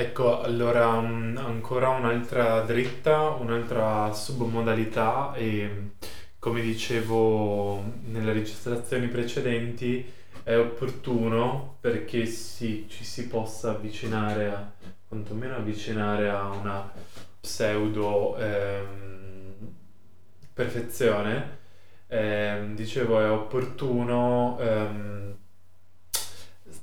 Ecco, allora mm, ancora un'altra dritta, un'altra submodalità e come dicevo nelle registrazioni precedenti è opportuno perché sì, ci si possa avvicinare a, quantomeno avvicinare a una pseudo ehm, perfezione. Ehm, dicevo, è opportuno ehm,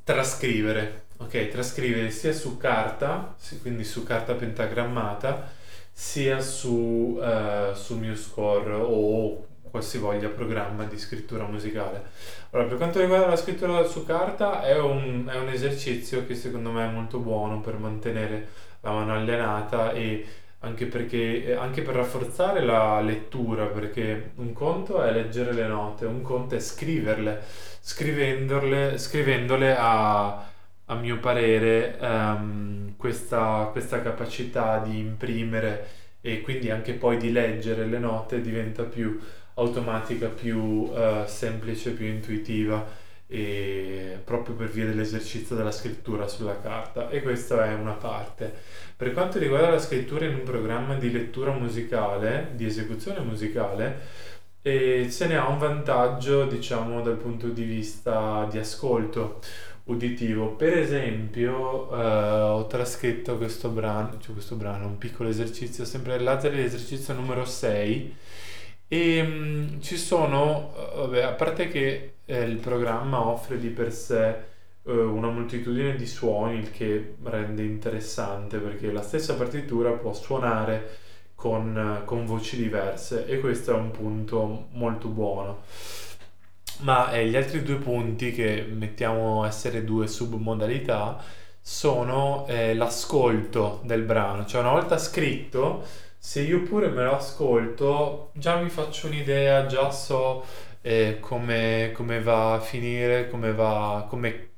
trascrivere Ok, trascrivere sia su carta, quindi su carta pentagrammata, sia su, eh, sul MuseScore o qualsivoglia programma di scrittura musicale. Allora, per quanto riguarda la scrittura su carta, è un, è un esercizio che secondo me è molto buono per mantenere la mano allenata e anche, perché, anche per rafforzare la lettura, perché un conto è leggere le note, un conto è scriverle, scrivendole, scrivendole a a mio parere, ehm, questa, questa capacità di imprimere e quindi anche poi di leggere le note diventa più automatica, più eh, semplice, più intuitiva e proprio per via dell'esercizio della scrittura sulla carta e questa è una parte. Per quanto riguarda la scrittura in un programma di lettura musicale, di esecuzione musicale, e se ne ha un vantaggio, diciamo, dal punto di vista di ascolto uditivo. Per esempio, eh, ho trascritto questo brano, cioè questo brano, un piccolo esercizio, sempre Lazzari, l'esercizio numero 6. E mh, mm, ci sono, eh, vabbè, a parte che eh, il programma offre di per sé eh, una moltitudine di suoni, il che rende interessante perché la stessa partitura può suonare con, con voci diverse e questo è un punto molto buono. Ma eh, gli altri due punti che mettiamo essere due submodalità sono eh, l'ascolto del brano, cioè una volta scritto, se io pure me lo ascolto, già mi faccio un'idea, già so eh, come, come va a finire, come va, come,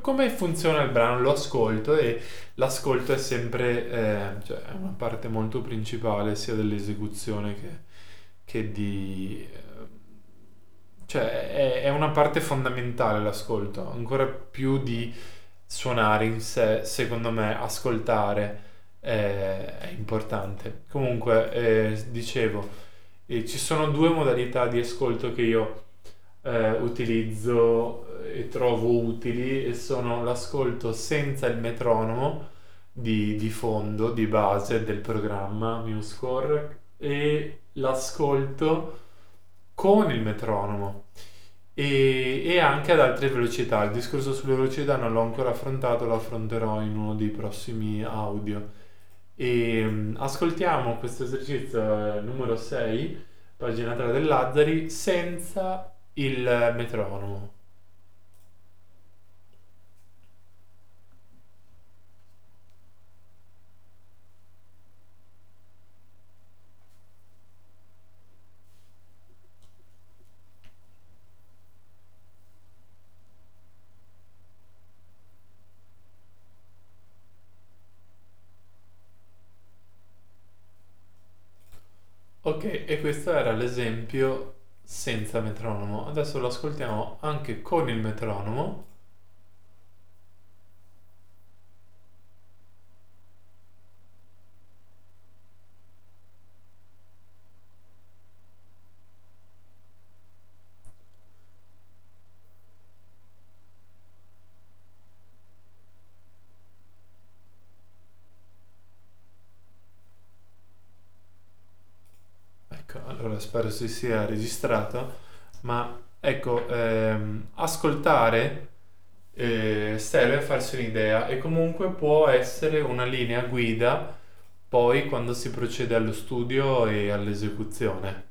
come, funziona il brano, lo ascolto e l'ascolto è sempre eh, cioè, è una parte molto principale sia dell'esecuzione che, che di cioè è, è una parte fondamentale l'ascolto, ancora più di suonare in sé, secondo me ascoltare è, è importante. Comunque, eh, dicevo, eh, ci sono due modalità di ascolto che io eh, utilizzo e trovo utili e sono l'ascolto senza il metronomo di, di fondo, di base del programma MuseScore e l'ascolto con il metronomo e, e, anche ad altre velocità. Il discorso sulle velocità non l'ho ancora affrontato, lo affronterò in uno dei prossimi audio. E um, ascoltiamo questo esercizio eh, numero 6, pagina 3 del Lazzari, senza il metronomo. Ok, e questo era l'esempio senza metronomo. Adesso lo ascoltiamo anche con il metronomo. Ecco, allora spero si sia registrato, ma ecco, ehm, ascoltare eh, serve a farsi un'idea e comunque può essere una linea guida poi quando si procede allo studio e all'esecuzione.